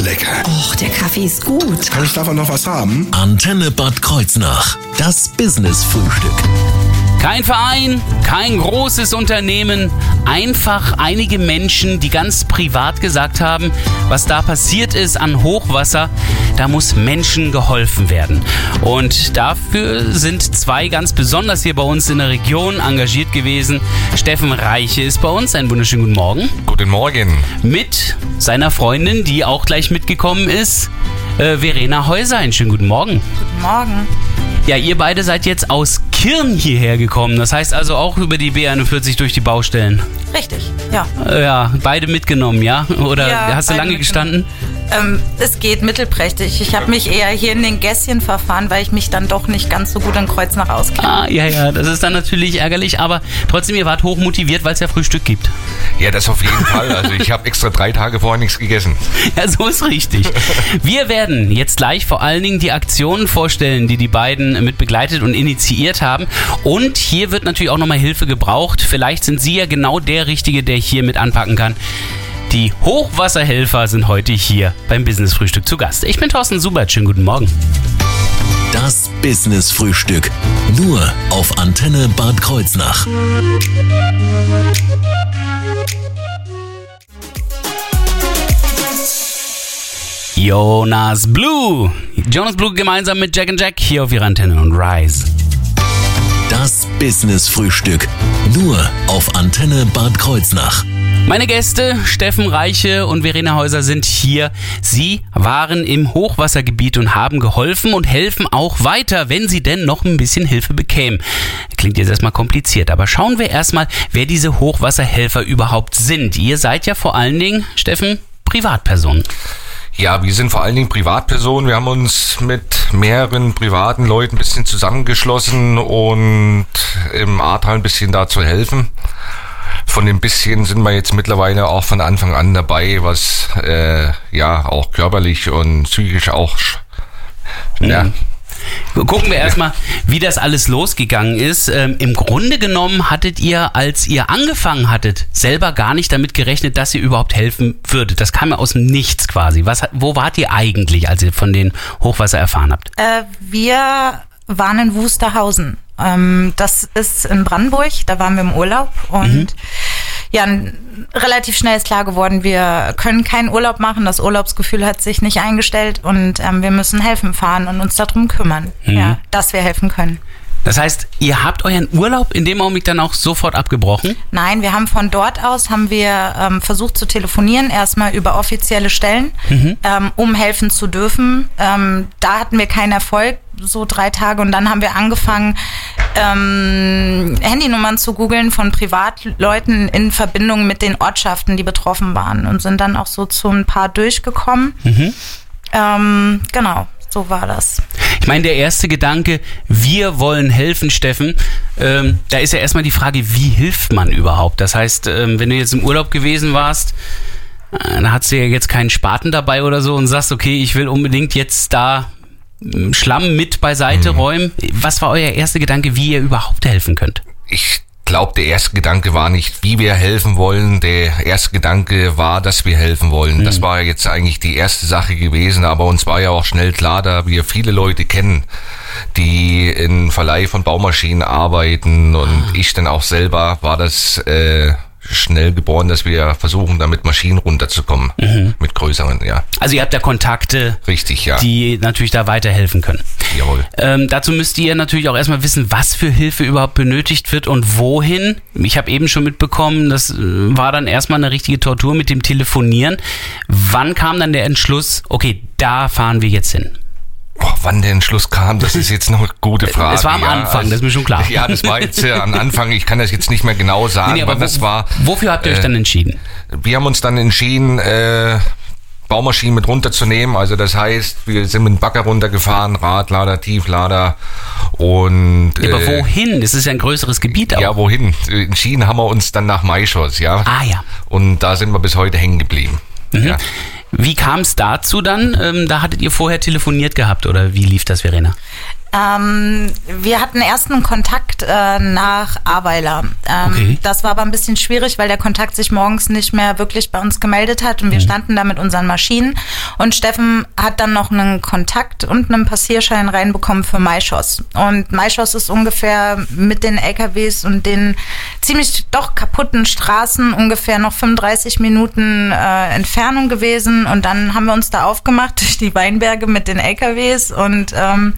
ist lecker. Och, der Kaffee ist gut. Kann ich davon noch was haben? Antenne Bad Kreuznach. Das Business-Frühstück. Kein Verein, kein großes Unternehmen, einfach einige Menschen, die ganz privat gesagt haben, was da passiert ist an Hochwasser, da muss Menschen geholfen werden. Und dafür sind zwei ganz besonders hier bei uns in der Region engagiert gewesen. Steffen Reiche ist bei uns, einen wunderschönen guten Morgen. Guten Morgen. Mit seiner Freundin, die auch gleich mitgekommen ist, äh, Verena Häuser. Einen schönen guten Morgen. Guten Morgen. Ja, ihr beide seid jetzt aus Kirn hierher gekommen. Das heißt also auch über die B41 durch die Baustellen. Richtig, ja. Äh, Ja, beide mitgenommen, ja? Oder Ja, hast du lange gestanden? Ähm, es geht mittelprächtig. Ich habe mich eher hier in den Gässchen verfahren, weil ich mich dann doch nicht ganz so gut in Kreuznach auskenne. Ah, ja, ja, das ist dann natürlich ärgerlich, aber trotzdem, ihr wart hochmotiviert, weil es ja Frühstück gibt. Ja, das auf jeden Fall. Also ich habe extra drei Tage vorher nichts gegessen. Ja, so ist richtig. Wir werden jetzt gleich vor allen Dingen die Aktionen vorstellen, die die beiden mit begleitet und initiiert haben. Und hier wird natürlich auch nochmal Hilfe gebraucht. Vielleicht sind Sie ja genau der Richtige, der hier mit anpacken kann. Die Hochwasserhelfer sind heute hier beim Business Frühstück zu Gast. Ich bin Thorsten Subert. Schönen guten Morgen. Das Business-Frühstück. Nur auf Antenne Bad Kreuznach. Jonas Blue. Jonas Blue gemeinsam mit Jack and Jack hier auf ihrer Antenne und Rise. Das Business-Frühstück. Nur auf Antenne Bad Kreuznach. Meine Gäste, Steffen Reiche und Verena Häuser, sind hier. Sie waren im Hochwassergebiet und haben geholfen und helfen auch weiter, wenn sie denn noch ein bisschen Hilfe bekämen. Klingt jetzt erstmal kompliziert, aber schauen wir erstmal, wer diese Hochwasserhelfer überhaupt sind. Ihr seid ja vor allen Dingen, Steffen, Privatpersonen. Ja, wir sind vor allen Dingen Privatpersonen. Wir haben uns mit mehreren privaten Leuten ein bisschen zusammengeschlossen und im Ahrtal ein bisschen da zu helfen. Von dem bisschen sind wir jetzt mittlerweile auch von Anfang an dabei, was äh, ja auch körperlich und psychisch auch ja, Gucken wir erstmal, wie das alles losgegangen ist. Ähm, Im Grunde genommen hattet ihr, als ihr angefangen hattet, selber gar nicht damit gerechnet, dass ihr überhaupt helfen würdet. Das kam ja aus dem Nichts quasi. Was, wo wart ihr eigentlich, als ihr von den Hochwasser erfahren habt? Äh, wir waren in Wusterhausen. Ähm, das ist in Brandenburg, da waren wir im Urlaub und ja, n- relativ schnell ist klar geworden, wir können keinen Urlaub machen. Das Urlaubsgefühl hat sich nicht eingestellt und ähm, wir müssen helfen fahren und uns darum kümmern, ja, dass wir helfen können. Das heißt, ihr habt euren Urlaub in dem Augenblick dann auch sofort abgebrochen? Nein, wir haben von dort aus haben wir ähm, versucht zu telefonieren, erstmal über offizielle Stellen, ähm, um helfen zu dürfen. Ähm, da hatten wir keinen Erfolg, so drei Tage, und dann haben wir angefangen, ähm, Handynummern zu googeln von Privatleuten in Verbindung mit den Ortschaften, die betroffen waren, und sind dann auch so zu ein paar durchgekommen. Ähm, genau, so war das. Ich meine, der erste Gedanke, wir wollen helfen, Steffen, ähm, da ist ja erstmal die Frage, wie hilft man überhaupt? Das heißt, ähm, wenn du jetzt im Urlaub gewesen warst, äh, da hast du ja jetzt keinen Spaten dabei oder so und sagst, okay, ich will unbedingt jetzt da ähm, Schlamm mit beiseite räumen. Was war euer erster Gedanke, wie ihr überhaupt helfen könnt? ich glaube, der erste Gedanke war nicht, wie wir helfen wollen. Der erste Gedanke war, dass wir helfen wollen. Das war jetzt eigentlich die erste Sache gewesen, aber uns war ja auch schnell klar, da wir viele Leute kennen, die in Verleih von Baumaschinen arbeiten und ich dann auch selber, war das äh, schnell geboren, dass wir versuchen, da mit Maschinen runterzukommen. Mit größeren, ja. Also ihr habt da Kontakte, Richtig, ja. die natürlich da weiterhelfen können. Jawohl. Ähm, dazu müsst ihr natürlich auch erstmal wissen, was für Hilfe überhaupt benötigt wird und wohin. Ich habe eben schon mitbekommen, das äh, war dann erstmal eine richtige Tortur mit dem Telefonieren. Wann kam dann der Entschluss, okay, da fahren wir jetzt hin? Oh, wann der Entschluss kam, das ist jetzt noch eine gute Frage. Es war am Anfang, das ist mir schon klar. Ja, das war jetzt äh, am Anfang, ich kann das jetzt nicht mehr genau sagen, Nee, nee, aber wann das wo- war. Wofür habt ihr euch äh, dann entschieden? Wir haben uns dann entschieden, äh, Baumaschinen mit runterzunehmen. Also das heißt, wir sind mit dem Bagger runtergefahren, Radlader, Tieflader und Ja, aber äh, wohin? Das ist ja ein größeres Gebiet auch. ja, wohin? Entschieden haben wir uns dann nach Maischoss, ja. Ah ja. Und da sind wir bis heute hängen geblieben. Mhm. Ja. Wie kam es dazu dann? Ähm, da hattet ihr vorher telefoniert gehabt oder wie lief das, Verena? Ähm, wir hatten erst einen Kontakt äh, nach Aweiler. Ähm, Okay. Das war aber ein bisschen schwierig, weil der Kontakt sich morgens nicht mehr wirklich bei uns gemeldet hat und wir standen da mit unseren Maschinen. Und Steffen hat dann noch einen Kontakt und einen Passierschein reinbekommen für Maischoss. Und Maischoss ist ungefähr mit den LKWs und den ziemlich doch kaputten Straßen ungefähr noch 35 Minuten äh, Entfernung gewesen. Und dann haben wir uns da aufgemacht durch die Weinberge mit den LKWs und ähm,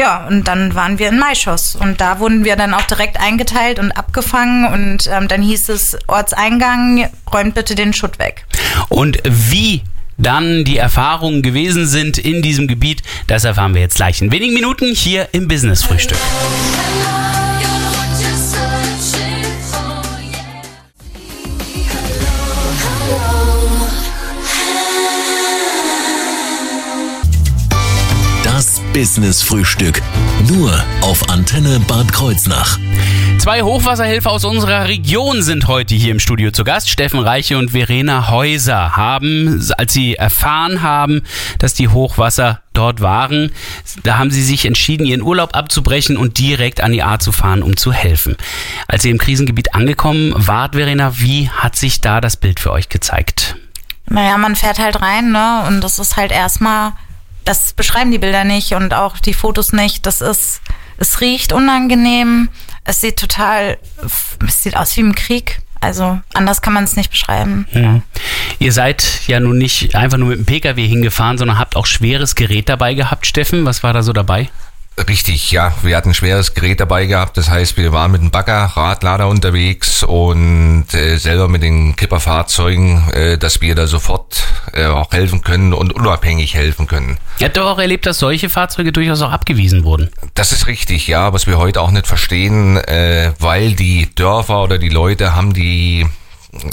ja, und dann waren wir in Maischoss und da wurden wir dann auch direkt eingeteilt und abgefangen und ähm, dann hieß es Ortseingang, räumt bitte den Schutt weg. Und wie dann die Erfahrungen gewesen sind in diesem Gebiet, das erfahren wir jetzt gleich in wenigen Minuten hier im Business Frühstück. Business Frühstück. Nur auf Antenne Bad Kreuznach. Zwei Hochwasserhilfe aus unserer Region sind heute hier im Studio zu Gast. Steffen Reiche und Verena Häuser haben, als sie erfahren haben, dass die Hochwasser dort waren, da haben sie sich entschieden, ihren Urlaub abzubrechen und direkt an die A zu fahren, um zu helfen. Als ihr im Krisengebiet angekommen wart, Verena, wie hat sich da das Bild für euch gezeigt? Naja, man fährt halt rein, ne? Und das ist halt erstmal, das beschreiben die Bilder nicht und auch die Fotos nicht. Das ist, es riecht unangenehm. Es sieht total, es sieht aus wie im Krieg. Also anders kann man es nicht beschreiben. Ja. Ihr seid ja nun nicht einfach nur mit dem Pkw hingefahren, sondern habt auch schweres Gerät dabei gehabt, Steffen. Was war da so dabei? Richtig, ja. Wir hatten ein schweres Gerät dabei gehabt. Das heißt, wir waren mit dem Bagger, Radlader unterwegs und äh, selber mit den Kipperfahrzeugen, äh, dass wir da sofort äh, auch helfen können und unabhängig helfen können. Ihr habt doch auch erlebt, dass solche Fahrzeuge durchaus auch abgewiesen wurden. Das ist richtig, ja, was wir heute auch nicht verstehen, äh, weil die Dörfer oder die Leute haben die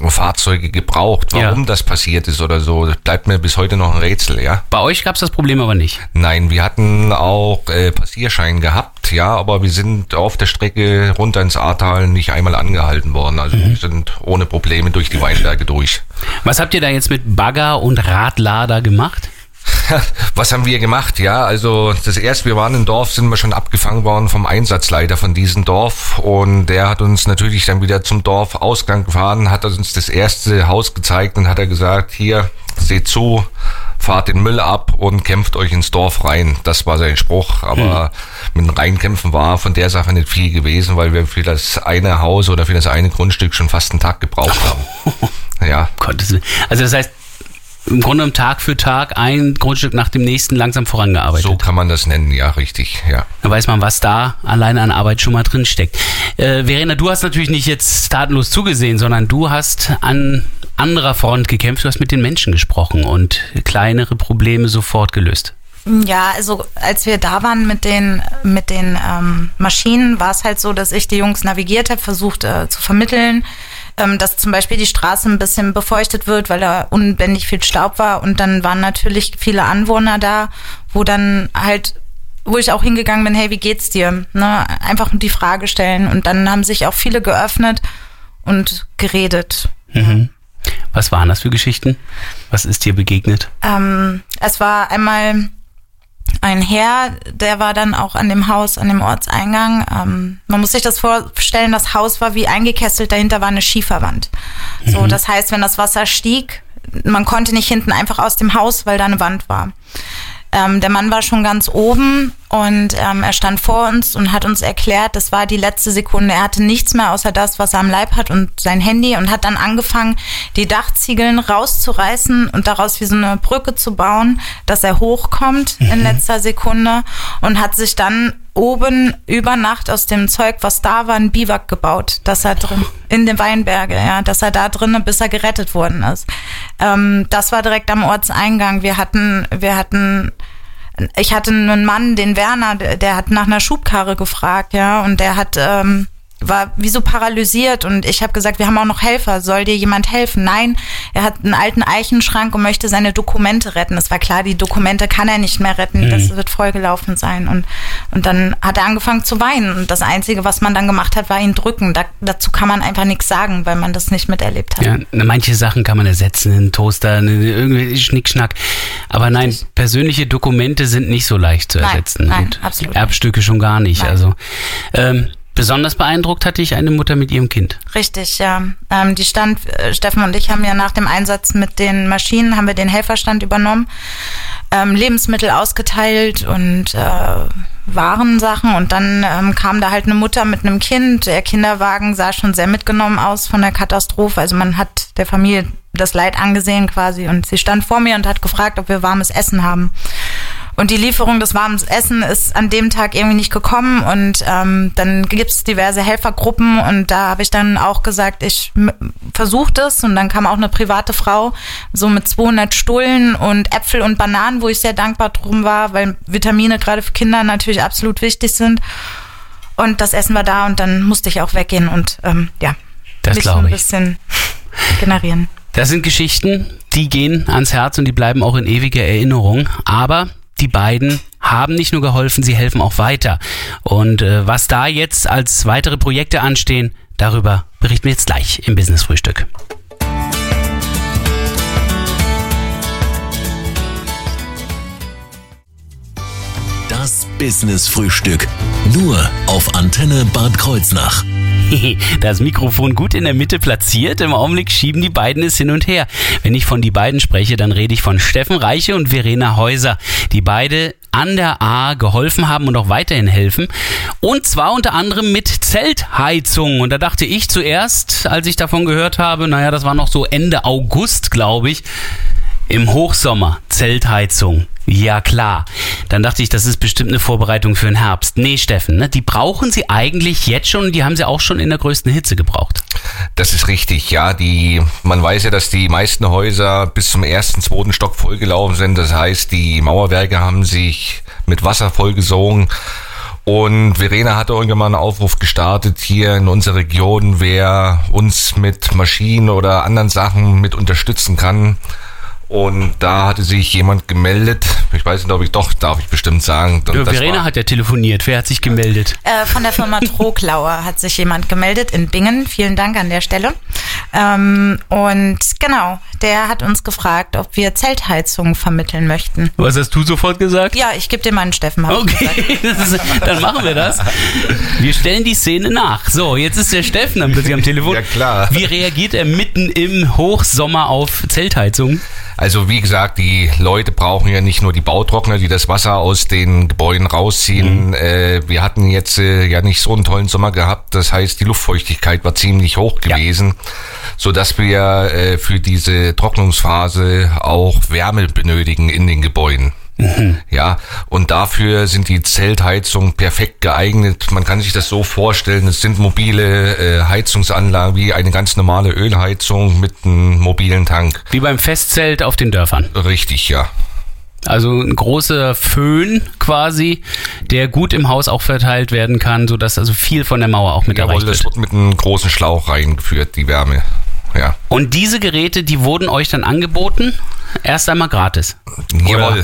Fahrzeuge gebraucht. Warum Ja. das passiert ist oder so, das bleibt mir bis heute noch ein Rätsel, ja. Bei euch gab es das Problem aber nicht. Nein, wir hatten auch äh, Passierschein gehabt, ja, aber wir sind auf der Strecke runter ins Ahrtal nicht einmal angehalten worden. Also wir sind ohne Probleme durch die Weinberge durch. Was habt ihr da jetzt mit Bagger und Radlader gemacht? Was haben wir gemacht? Ja, also das erste, wir waren im Dorf, sind wir schon abgefangen worden vom Einsatzleiter von diesem Dorf und der hat uns natürlich dann wieder zum Dorfausgang gefahren, hat uns das erste Haus gezeigt und hat er gesagt, hier, seht zu, fahrt den Müll ab und kämpft euch ins Dorf rein. Das war sein Spruch, aber mit dem Reinkämpfen war von der Sache nicht viel gewesen, weil wir für das eine Haus oder für das eine Grundstück schon fast einen Tag gebraucht haben. Ja. Also das heißt, im Grunde genommen Tag für Tag ein Grundstück nach dem nächsten langsam vorangearbeitet. so kann man das nennen, ja, richtig, ja. Dann weiß man, was da alleine an Arbeit schon mal drin steckt. Äh, Verena, du hast natürlich nicht jetzt tatenlos zugesehen, sondern du hast an anderer Front gekämpft. Du hast mit den Menschen gesprochen und kleinere Probleme sofort gelöst. Ja, also als wir da waren mit den, mit den ähm, Maschinen, war es halt so, dass ich die Jungs navigiert habe, versucht äh, zu vermitteln, ähm, dass zum Beispiel die Straße ein bisschen befeuchtet wird, weil da unbändig viel Staub war. Und dann waren natürlich viele Anwohner da, wo dann halt wo ich auch hingegangen bin, hey, wie geht's dir? Ne? Einfach die Frage stellen. Und dann haben sich auch viele geöffnet und geredet. Was waren das für Geschichten? Was ist dir begegnet? Ähm, es war einmal ein Herr, der war dann auch an dem Haus, an dem Ortseingang. Ähm, man muss sich das vorstellen, das Haus war wie eingekesselt, dahinter war eine Schieferwand. So, das heißt, wenn das Wasser stieg, man konnte nicht hinten einfach aus dem Haus, weil da eine Wand war. Ähm, der Mann war schon ganz oben und ähm, er stand vor uns und hat uns erklärt, das war die letzte Sekunde. Er hatte nichts mehr außer das, was er am Leib hat und sein Handy und hat dann angefangen, die Dachziegeln rauszureißen und daraus wie so eine Brücke zu bauen, dass er hochkommt in letzter Sekunde und hat sich dann oben über Nacht aus dem Zeug, was da war, ein Biwak gebaut, dass er drin in den Weinberge, ja, dass er da drinnen, bis er gerettet worden ist. Ähm, das war direkt am Ortseingang. Wir hatten, wir hatten ich hatte einen Mann, den Werner, der, der hat nach einer Schubkarre gefragt, ja, und der hat, ähm, war wie so paralysiert und ich habe gesagt, wir haben auch noch Helfer, soll dir jemand helfen? Nein, er hat einen alten Eichenschrank und möchte seine Dokumente retten. Es war klar, die Dokumente kann er nicht mehr retten, mhm. das wird vollgelaufen sein. Und, und dann hat er angefangen zu weinen und das Einzige, was man dann gemacht hat, war ihn drücken. Da, dazu kann man einfach nichts sagen, weil man das nicht miterlebt hat. Ja, manche Sachen kann man ersetzen, einen Toaster, irgendwie Schnickschnack. Aber nein, persönliche Dokumente sind nicht so leicht zu ersetzen. Nein, nein absolut. Erbstücke schon gar nicht. Nein. Also ähm, Besonders beeindruckt hatte ich eine Mutter mit ihrem Kind. Richtig, ja. Ähm, die stand, äh, Steffen und ich haben ja nach dem Einsatz mit den Maschinen, haben wir den Helferstand übernommen, ähm, Lebensmittel ausgeteilt und äh, Warensachen und dann ähm, kam da halt eine Mutter mit einem Kind. Der Kinderwagen sah schon sehr mitgenommen aus von der Katastrophe. Also man hat der Familie das Leid angesehen quasi und sie stand vor mir und hat gefragt, ob wir warmes Essen haben. Und die Lieferung des warmen Essen ist an dem Tag irgendwie nicht gekommen. Und ähm, dann gibt es diverse Helfergruppen. Und da habe ich dann auch gesagt, ich versuche das. Und dann kam auch eine private Frau, so mit 200 Stullen und Äpfel und Bananen, wo ich sehr dankbar drum war, weil Vitamine gerade für Kinder natürlich absolut wichtig sind. Und das Essen war da und dann musste ich auch weggehen und ähm, ja, das mich ein bisschen generieren. Das sind Geschichten, die gehen ans Herz und die bleiben auch in ewiger Erinnerung. Aber die beiden haben nicht nur geholfen, sie helfen auch weiter. Und äh, was da jetzt als weitere Projekte anstehen, darüber berichten wir jetzt gleich im Business Frühstück. Das Business Frühstück. Nur auf Antenne Bad Kreuznach. Das Mikrofon gut in der Mitte platziert. Im Augenblick schieben die beiden es hin und her. Wenn ich von die beiden spreche, dann rede ich von Steffen Reiche und Verena Häuser, die beide an der A geholfen haben und auch weiterhin helfen. Und zwar unter anderem mit Zeltheizung. Und da dachte ich zuerst, als ich davon gehört habe, naja, das war noch so Ende August, glaube ich, im Hochsommer Zeltheizung. Ja klar. Dann dachte ich, das ist bestimmt eine Vorbereitung für den Herbst. Nee, Steffen, ne? die brauchen sie eigentlich jetzt schon und die haben sie auch schon in der größten Hitze gebraucht. Das ist richtig, ja. Die, man weiß ja, dass die meisten Häuser bis zum ersten, zweiten Stock vollgelaufen sind. Das heißt, die Mauerwerke haben sich mit Wasser vollgesogen. Und Verena hatte irgendwann mal einen Aufruf gestartet hier in unserer Region, wer uns mit Maschinen oder anderen Sachen mit unterstützen kann. Und da hatte sich jemand gemeldet. Ich weiß nicht, ob ich doch, darf ich bestimmt sagen. Ja, Verena hat ja telefoniert. Wer hat sich gemeldet? Äh, von der Firma Troglauer hat sich jemand gemeldet in Bingen. Vielen Dank an der Stelle. Ähm, und genau, der hat uns gefragt, ob wir Zeltheizungen vermitteln möchten. Was hast du sofort gesagt? Ja, ich gebe dir meinen Steffen. Okay, ist, dann machen wir das. Wir stellen die Szene nach. So, jetzt ist der Steffen am plötzlich am Telefon. Ja, klar. Wie reagiert er mitten im Hochsommer auf Zeltheizungen? Also wie gesagt, die Leute brauchen ja nicht nur die Bautrockner, die das Wasser aus den Gebäuden rausziehen. Mhm. Äh, wir hatten jetzt äh, ja nicht so einen tollen Sommer gehabt. Das heißt, die Luftfeuchtigkeit war ziemlich hoch gewesen, ja. so dass wir äh, für diese Trocknungsphase auch Wärme benötigen in den Gebäuden. Mhm. Ja, und dafür sind die Zeltheizungen perfekt geeignet. Man kann sich das so vorstellen, es sind mobile äh, Heizungsanlagen wie eine ganz normale Ölheizung mit einem mobilen Tank. Wie beim Festzelt auf den Dörfern. Richtig, ja. Also ein großer Föhn quasi, der gut im Haus auch verteilt werden kann, sodass also viel von der Mauer auch mit Jawohl, erreicht wird. das wird mit einem großen Schlauch reingeführt, die Wärme. Ja. Und diese Geräte, die wurden euch dann angeboten? Erst einmal gratis. Jawohl.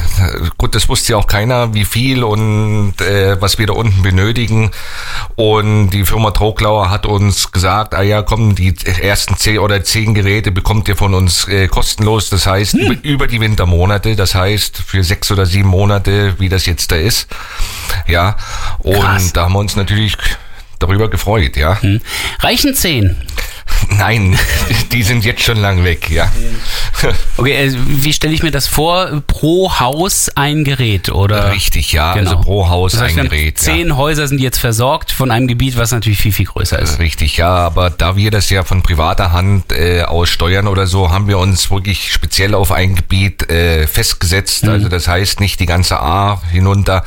Gut, das wusste ja auch keiner, wie viel und äh, was wir da unten benötigen. Und die Firma Troglauer hat uns gesagt, ah ja, komm, die ersten zehn oder zehn Geräte bekommt ihr von uns äh, kostenlos. Das heißt, hm. über die Wintermonate. Das heißt, für sechs oder sieben Monate, wie das jetzt da ist. Ja. Und Krass. da haben wir uns natürlich darüber gefreut, ja. Hm. Reichen zehn? Nein, die sind jetzt schon lang weg, ja. Okay, also wie stelle ich mir das vor? Pro Haus ein Gerät, oder? Richtig, ja. Genau. Also pro Haus das heißt, ein Gerät. Zehn ja. Häuser sind jetzt versorgt von einem Gebiet, was natürlich viel, viel größer ist. Richtig, ja. Aber da wir das ja von privater Hand äh, aus steuern oder so, haben wir uns wirklich speziell auf ein Gebiet äh, festgesetzt. Mhm. Also das heißt nicht die ganze A hinunter,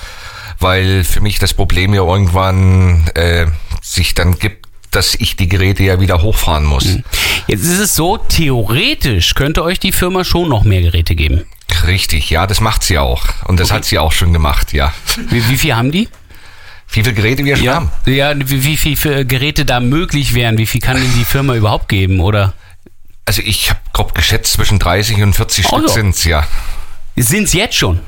weil für mich das Problem ja irgendwann äh, sich dann gibt, dass ich die Geräte ja wieder hochfahren muss. Hm. Jetzt ist es so, theoretisch könnte euch die Firma schon noch mehr Geräte geben. Richtig, ja, das macht sie auch. Und das okay. hat sie auch schon gemacht, ja. Wie, wie viel haben die? Wie viele Geräte wir schon Ja, haben? ja wie, wie viele Geräte da möglich wären? Wie viel kann denn die Firma überhaupt geben? Oder Also ich habe grob geschätzt, zwischen 30 und 40 Oh Stück sind's ja. sind es jetzt schon?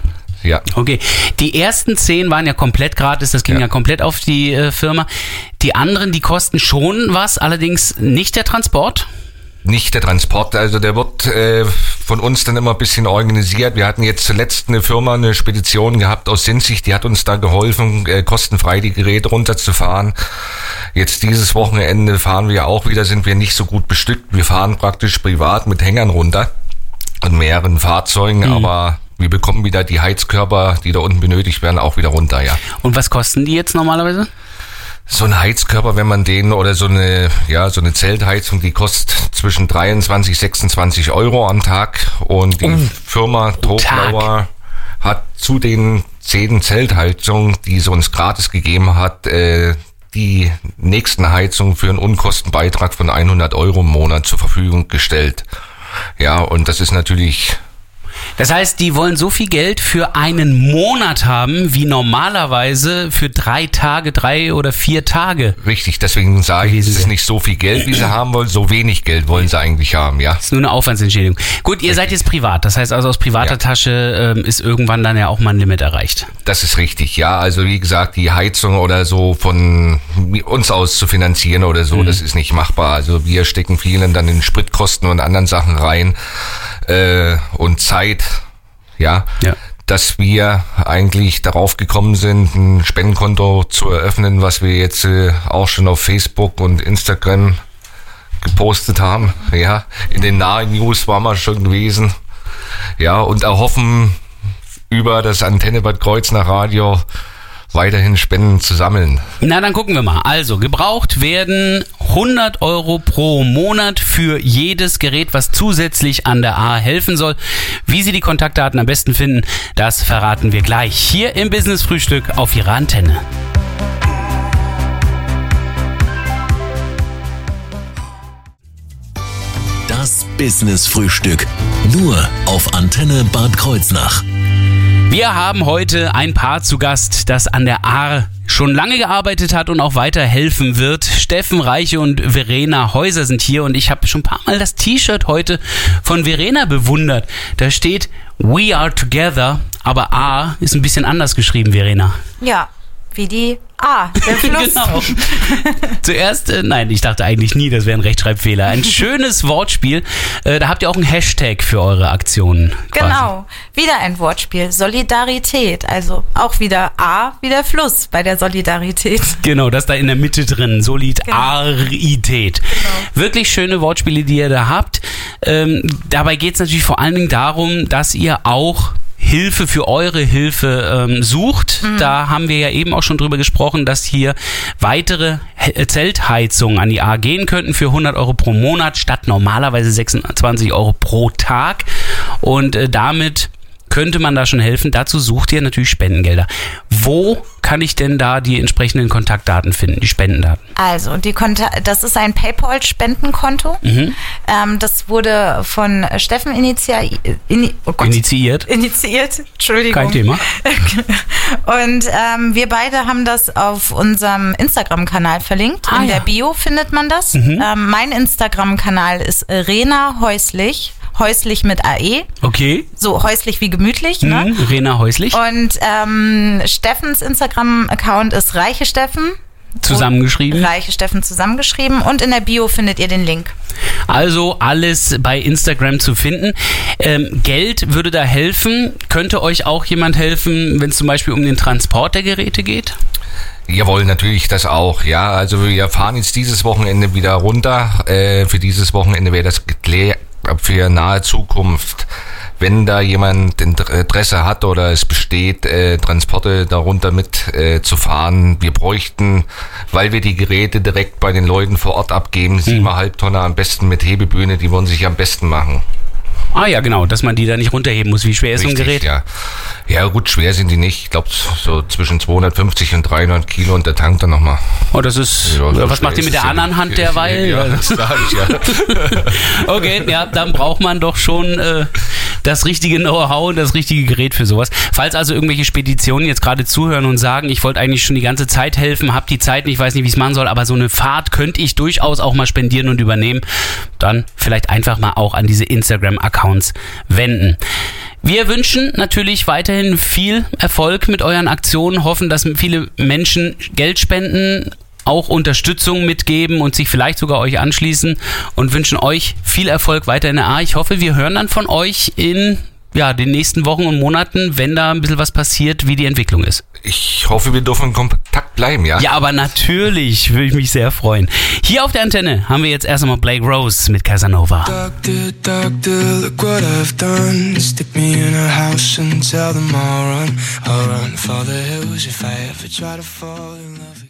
Ja. Okay, die ersten zehn waren ja komplett gratis, das ging ja, Ja. komplett auf die äh, Firma. Die anderen, die kosten schon was, allerdings nicht der Transport. Nicht der Transport, also der wird äh, von uns dann immer ein bisschen organisiert. Wir hatten jetzt zuletzt eine Firma, eine Spedition gehabt aus Sinzig, die hat uns da geholfen, äh, kostenfrei die Geräte runterzufahren. Jetzt dieses Wochenende fahren wir auch wieder, sind wir nicht so gut bestückt. Wir fahren praktisch privat mit Hängern runter und mehreren Fahrzeugen, aber wir bekommen wieder die Heizkörper, die da unten benötigt werden, auch wieder runter, ja. Und was kosten die jetzt normalerweise? So ein Heizkörper, wenn man den oder so eine, ja, so eine Zeltheizung, die kostet zwischen 23, 26 Euro am Tag und die Firma Troglauer hat zu den zehn Zeltheizungen, die sie uns gratis gegeben hat, äh, die nächsten Heizungen für einen Unkostenbeitrag von 100 Euro im Monat zur Verfügung gestellt. Ja, und das ist natürlich Das heißt, die wollen so viel Geld für einen Monat haben, wie normalerweise für drei Tage, drei oder vier Tage. richtig. Deswegen sage ich, es ist nicht so viel Geld, wie sie haben wollen, so wenig Geld wollen sie eigentlich haben, ja. Das ist nur eine Aufwandsentschädigung. Gut, ihr seid jetzt privat. Das heißt also aus privater Ja. Tasche ähm, ist irgendwann dann ja auch mal ein Limit erreicht. Das ist richtig, ja. Also wie gesagt, die Heizung oder so von uns aus zu finanzieren oder so, das ist nicht machbar. Also wir stecken vielen dann in Spritkosten und anderen Sachen rein äh, und Zeit, ja, Ja. dass wir eigentlich darauf gekommen sind, ein Spendenkonto zu eröffnen, was wir jetzt äh, auch schon auf Facebook und Instagram gepostet haben. Ja, in den nahen News waren wir schon gewesen. Ja, und erhoffen über das Antenne Bad Kreuznach Radio weiterhin Spenden zu sammeln. Na, dann gucken wir mal. Also, gebraucht werden 100 Euro pro Monat für jedes Gerät, was zusätzlich an der A helfen soll. Wie Sie die Kontaktdaten am besten finden, das verraten wir gleich hier im Business Frühstück auf Ihrer Antenne. Das Business Frühstück. Nur auf Antenne Bad Kreuznach. Wir haben heute ein Paar zu Gast, das an der Ahr schon lange gearbeitet hat und auch weiter helfen wird. Steffen Reiche und Verena Häuser sind hier und ich habe schon ein paar Mal das T-Shirt heute von Verena bewundert. Da steht We are together, aber A ist ein bisschen anders geschrieben, Verena. Ja, wie die A, der Fluss. Genau. Zuerst, äh, nein, ich dachte eigentlich nie, das wäre ein Rechtschreibfehler. Ein schönes Wortspiel. Äh, da habt ihr auch einen Hashtag für eure Aktionen. quasi. Genau, wieder ein Wortspiel. Solidarität, also auch wieder A wie der Fluss bei der Solidarität. Genau, das da in der Mitte drin. Solidarität. Wirklich schöne Wortspiele, die ihr da habt. Ähm, dabei geht es natürlich vor allen Dingen darum, dass ihr auch Hilfe für eure Hilfe ähm, sucht. Da haben wir ja eben auch schon drüber gesprochen, dass hier weitere He- Zeltheizungen an die A gehen könnten für 100 Euro pro Monat statt normalerweise 26 Euro pro Tag. Und äh, damit könnte man da schon helfen. Dazu sucht ihr natürlich Spendengelder. Wo kann ich denn da die entsprechenden Kontaktdaten finden, die Spendendaten? Also, die Konta das ist ein PayPal-Spendenkonto. Mhm. Ähm, das wurde von Steffen initiiert. Ini oh. Initiiert. Initiiert, Entschuldigung. Kein Thema. Und ähm, wir beide haben das auf unserem Instagram-Kanal verlinkt. Ah, In der ja. Mhm. Bio findet man das. Ähm, mein Instagram-Kanal ist Rena Häuslich. Häuslich mit AE. Okay. So häuslich wie gemütlich. Ne? Mhm. Rena Häuslich. Und ähm, Steffens Instagram-Account ist Reiche Steffen. Zusammengeschrieben. Reiche Steffen zusammengeschrieben. Und in der Bio findet ihr den Link. Also alles bei Instagram zu finden. Ähm, Geld würde da helfen. Könnte euch auch jemand helfen, wenn es zum Beispiel um den Transport der Geräte geht? Jawohl, natürlich das auch. Ja, also wir fahren jetzt dieses Wochenende wieder runter. Äh, für dieses Wochenende wäre das geklärt für nahe Zukunft. Wenn da jemand Interesse hat oder es besteht, äh, Transporte darunter mit äh, zu fahren, wir bräuchten, weil wir die Geräte direkt bei den Leuten vor Ort abgeben, siebeneinhalb Tonner am besten mit Hebebühne, die wollen sich am besten machen. Ah ja, genau, dass man die da nicht runterheben muss. Wie schwer ist so ein Gerät? ja. Ja, gut, schwer sind die nicht. Ich glaube, so zwischen 250 und 300 Kilo und der Tank dann nochmal. Oh, das ist. Ja, so was macht ihr mit der anderen. Hand derweil? Ja, das sag ich ja. Okay, ja, dann braucht man doch schon äh, das richtige Know-how und das richtige Gerät für sowas. Falls also irgendwelche Speditionen jetzt gerade zuhören und sagen, ich wollte eigentlich schon die ganze Zeit helfen, habe die Zeit nicht, weiß nicht, wie ich es machen soll, aber so eine Fahrt könnte ich durchaus auch mal spendieren und übernehmen, dann vielleicht einfach mal auch an diese Instagram-Accounts wenden. Wir wünschen natürlich weiterhin viel Erfolg mit euren Aktionen, hoffen, dass viele Menschen Geld spenden, auch Unterstützung mitgeben und sich vielleicht sogar euch anschließen und wünschen euch viel Erfolg weiter in der A. Ich hoffe, wir hören dann von euch in ja, den nächsten Wochen und Monaten, wenn da ein bisschen was passiert, wie die Entwicklung ist. Ich hoffe, wir dürfen in Kontakt bleiben, ja? Ja, aber natürlich würde ich mich sehr freuen. Hier auf der Antenne haben wir jetzt erst einmal Blake Rose mit Casanova. Doctor, doctor, look what I've done. Stick me in a house and tell them I'll run. I'll run for the hills if I ever try to fall in love.